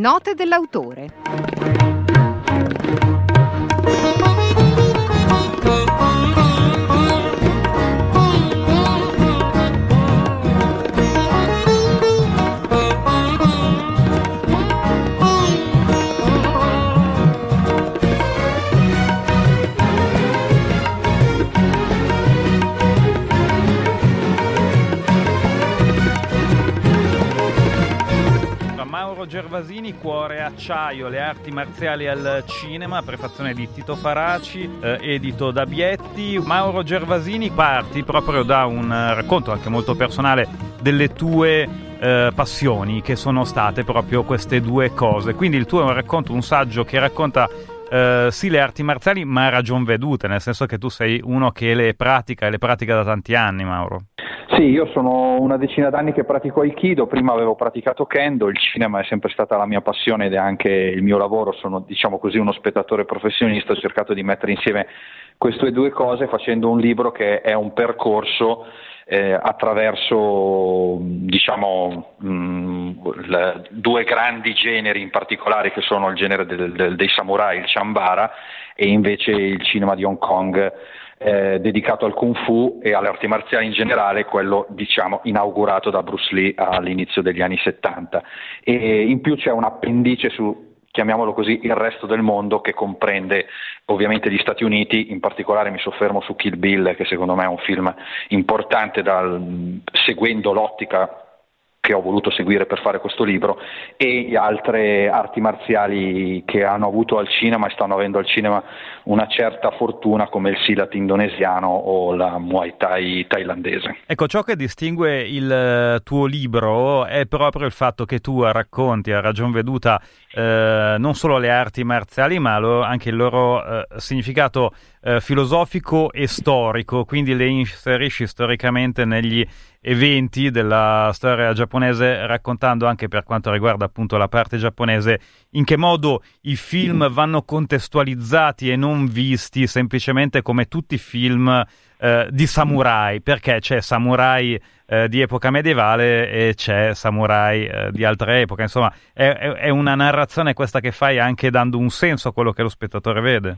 Note dell'autore. Gervasini, Cuore Acciaio, le arti marziali al cinema, prefazione di Tito Faraci, eh, edito da Bietti. Mauro Gervasini, parti proprio da un racconto anche molto personale delle tue eh, passioni, che sono state proprio queste due cose. Quindi il tuo è un racconto, un saggio che racconta Uh, sì, le arti marziali, ma a ragion vedute, nel senso che tu sei uno che le pratica e le pratica da tanti anni, Mauro. Sì, io sono una decina d'anni che pratico Aikido, prima avevo praticato Kendo, il cinema è sempre stata la mia passione ed è anche il mio lavoro, sono diciamo così uno spettatore professionista, ho cercato di mettere insieme queste due cose facendo un libro che è un percorso eh, attraverso diciamo, mh, le, due grandi generi in particolare che sono il genere del, del, dei samurai, il Chambara e invece il cinema di Hong Kong eh, dedicato al Kung Fu e alle arti marziali in generale, quello diciamo inaugurato da Bruce Lee all'inizio degli anni 70 e in più c'è un appendice su chiamiamolo così, il resto del mondo che comprende ovviamente gli Stati Uniti, in particolare mi soffermo su Kill Bill che secondo me è un film importante dal, seguendo l'ottica che ho voluto seguire per fare questo libro e altre arti marziali che hanno avuto al cinema e stanno avendo al cinema una certa fortuna come il Silat indonesiano o la Muay Thai thailandese. Ecco, ciò che distingue il eh, tuo libro è proprio il fatto che tu racconti a ragion veduta eh, non solo le arti marziali ma anche il loro eh, significato eh, filosofico e storico, quindi le inserisci storicamente negli eventi della storia giapponese, raccontando anche per quanto riguarda appunto la parte giapponese in che modo i film vanno contestualizzati e non visti semplicemente come tutti i film eh, di samurai, perché c'è samurai eh, di epoca medievale e c'è samurai eh, di altra epoca, insomma è, è una narrazione questa che fai anche dando un senso a quello che lo spettatore vede.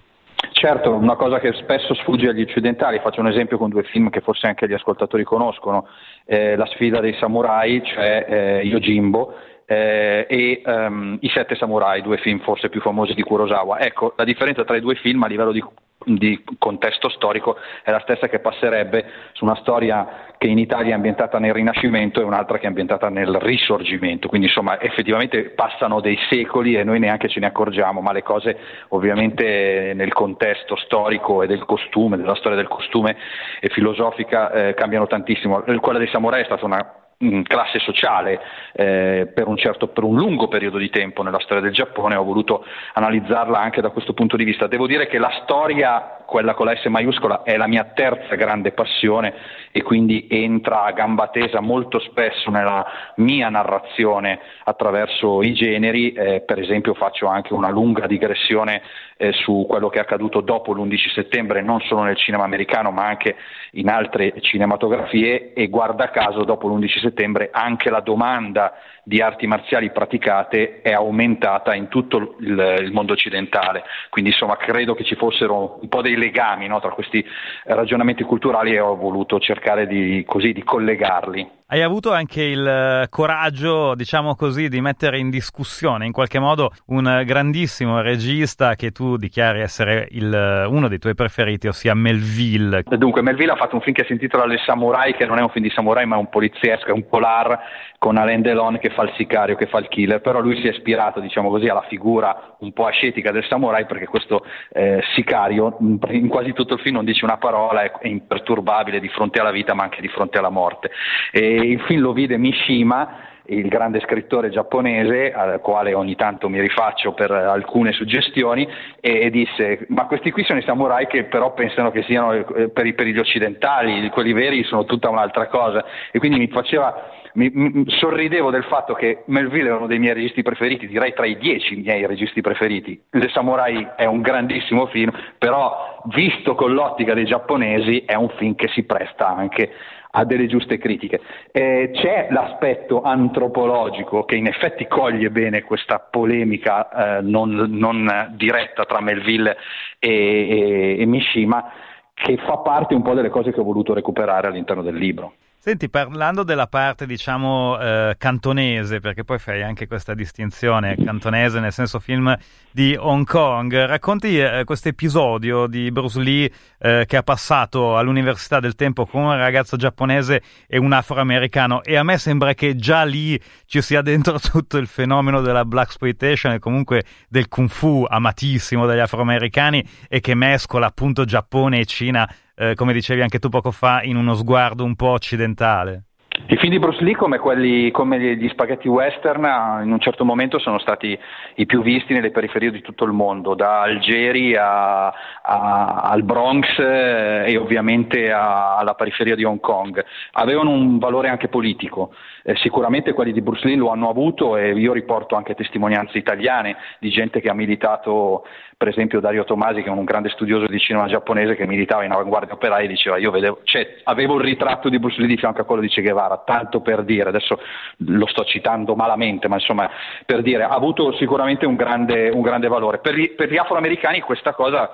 Certo, una cosa che spesso sfugge agli occidentali, faccio un esempio con due film che forse anche gli ascoltatori conoscono, eh, La sfida dei samurai, cioè eh, Yojimbo, eh, e um, I Sette Samurai, due film forse più famosi di Kurosawa. Ecco, la differenza tra i due film a livello di di contesto storico è la stessa che passerebbe su una storia che in Italia è ambientata nel Rinascimento e un'altra che è ambientata nel Risorgimento, quindi insomma effettivamente passano dei secoli e noi neanche ce ne accorgiamo, ma le cose ovviamente nel contesto storico e del costume, della storia del costume e filosofica eh, cambiano tantissimo. Quella dei samurai è stata una classe sociale eh, per, un certo, per un lungo periodo di tempo nella storia del Giappone, ho voluto analizzarla anche da questo punto di vista. Devo dire che la storia, quella con la S maiuscola, è la mia terza grande passione e quindi entra a gamba tesa molto spesso nella mia narrazione attraverso i generi, eh, per esempio faccio anche una lunga digressione eh, su quello che è accaduto dopo l'11 settembre, non solo nel cinema americano ma anche in altre cinematografie e guarda caso dopo l'11 settembre settembre anche la domanda di arti marziali praticate è aumentata in tutto il, il mondo occidentale, quindi insomma credo che ci fossero un po' dei legami no, tra questi ragionamenti culturali e ho voluto cercare di, così, di collegarli. Hai avuto anche il eh, coraggio, diciamo così, di mettere in discussione in qualche modo un grandissimo regista che tu dichiari essere il, eh, uno dei tuoi preferiti, ossia Melville. Dunque, Melville ha fatto un film che si intitola Le Samurai, che non è un film di samurai ma è un poliziesco, è un polar con Alain Delon che fa il sicario, che fa il killer, però lui si è ispirato, diciamo così, alla figura un po' ascetica del samurai perché questo eh, sicario in quasi tutto il film non dice una parola, è, imperturbabile di fronte alla vita ma anche di fronte alla morte. E il film lo vide Mishima, il grande scrittore giapponese al quale ogni tanto mi rifaccio per alcune suggestioni e, disse ma questi qui sono i samurai che però pensano che siano eh, per, per gli occidentali, quelli veri sono tutta un'altra cosa e quindi mi faceva mi, mi, sorridevo del fatto che Melville è uno dei miei registi preferiti, direi tra i dieci miei registi preferiti. Le Samurai è un grandissimo film, però visto con l'ottica dei giapponesi è un film che si presta anche a delle giuste critiche. Eh, c'è l'aspetto antropologico che in effetti coglie bene questa polemica eh, non, non, diretta tra Melville e, e, e Mishima che fa parte un po' delle cose che ho voluto recuperare all'interno del libro. Senti, parlando della parte, diciamo, eh, cantonese, perché poi fai anche questa distinzione, cantonese nel senso film di Hong Kong, racconti eh, questo episodio di Bruce Lee eh, che ha passato all'Università del Tempo con un ragazzo giapponese e un afroamericano. E a me sembra che già lì ci sia dentro tutto il fenomeno della black exploitation e comunque del kung fu amatissimo dagli afroamericani e che mescola appunto Giappone e Cina eh, come dicevi anche tu poco fa, in uno sguardo un po' occidentale. I film di Bruce Lee, come, quelli, come gli spaghetti western, in un certo momento sono stati i più visti nelle periferie di tutto il mondo, da Algeri a, a, al Bronx eh, e ovviamente a, alla periferia di Hong Kong. Avevano un valore anche politico. Eh, sicuramente quelli di Bruce Lee lo hanno avuto e io riporto anche testimonianze italiane di gente che ha militato per esempio Dario Tomasi che è un grande studioso di cinema giapponese che militava in avanguardia operaia e diceva io vedevo, cioè, avevo il ritratto di Bruce Lee di fianco a quello di Che Guevara, tanto per dire, adesso lo sto citando malamente, ma insomma per dire, ha avuto sicuramente un grande, un grande valore. Per gli, per gli afroamericani questa cosa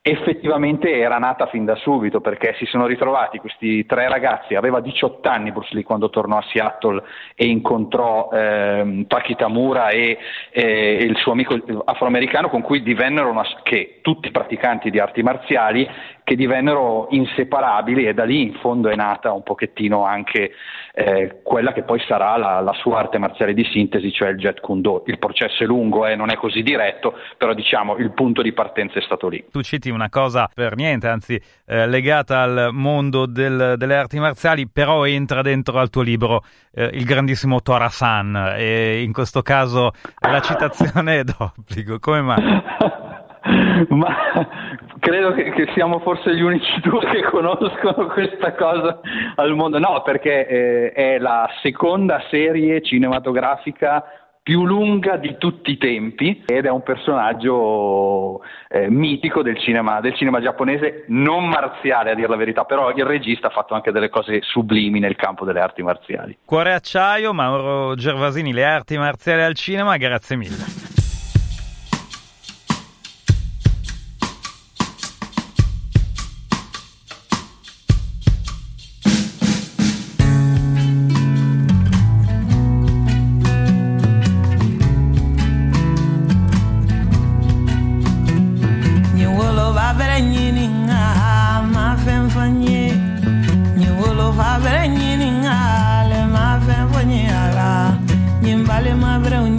effettivamente era nata fin da subito perché si sono ritrovati questi tre ragazzi, aveva 18 anni Bruce Lee quando tornò a Seattle e incontrò eh, Taki Tamura e, e, il suo amico afroamericano con cui divennero una, che, tutti praticanti di arti marziali che divennero inseparabili e da lì in fondo è nata un pochettino anche eh, quella che poi sarà la, la, sua arte marziale di sintesi, cioè il Jet Kundo. Il processo è lungo e eh, non è così diretto, però diciamo il punto di partenza è stato lì. Tu citi una cosa per niente, anzi eh, legata al mondo del, delle arti marziali, però entra dentro al tuo libro eh, il grandissimo Tora-san e in questo caso la citazione è d'obbligo. Come mai? Ma credo che, che, siamo forse gli unici due che conoscono questa cosa al mondo. No, perché eh, è la seconda serie cinematografica più lunga di tutti i tempi ed è un personaggio eh, mitico del cinema, del cinema, giapponese, non marziale a dire la verità, però il regista ha fatto anche delle cose sublimi nel campo delle arti marziali. Cuore acciaio, Mauro Gervasini, le arti marziali al cinema, grazie mille. vere nyini nga ma fen fanye wolo fa le ma ma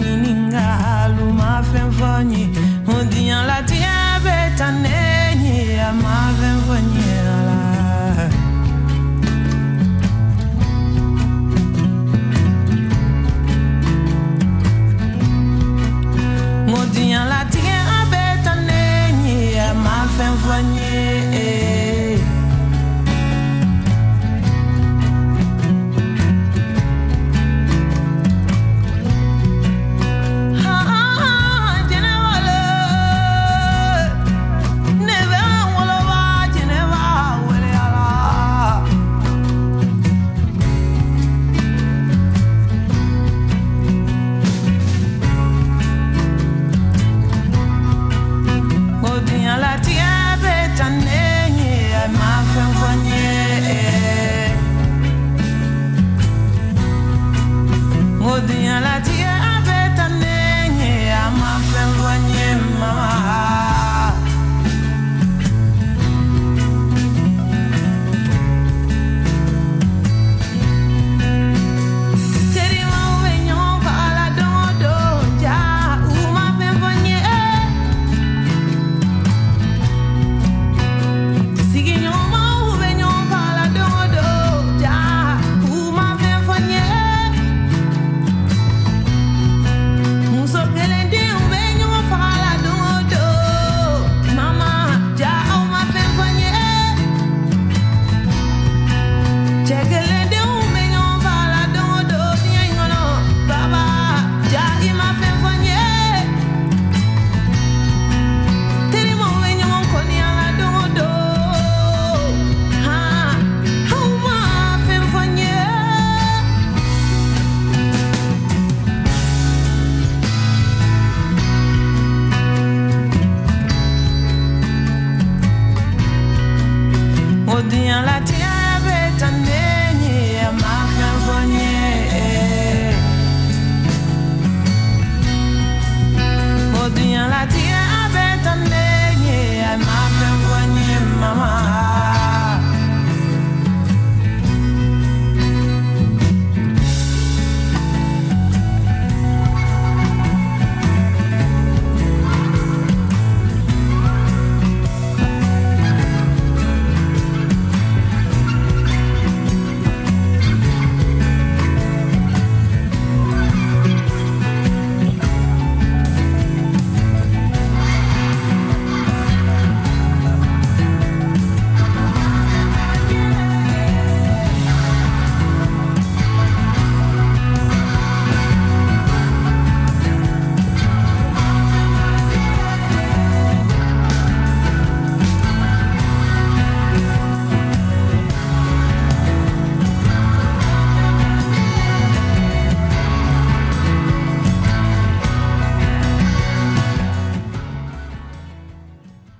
idea.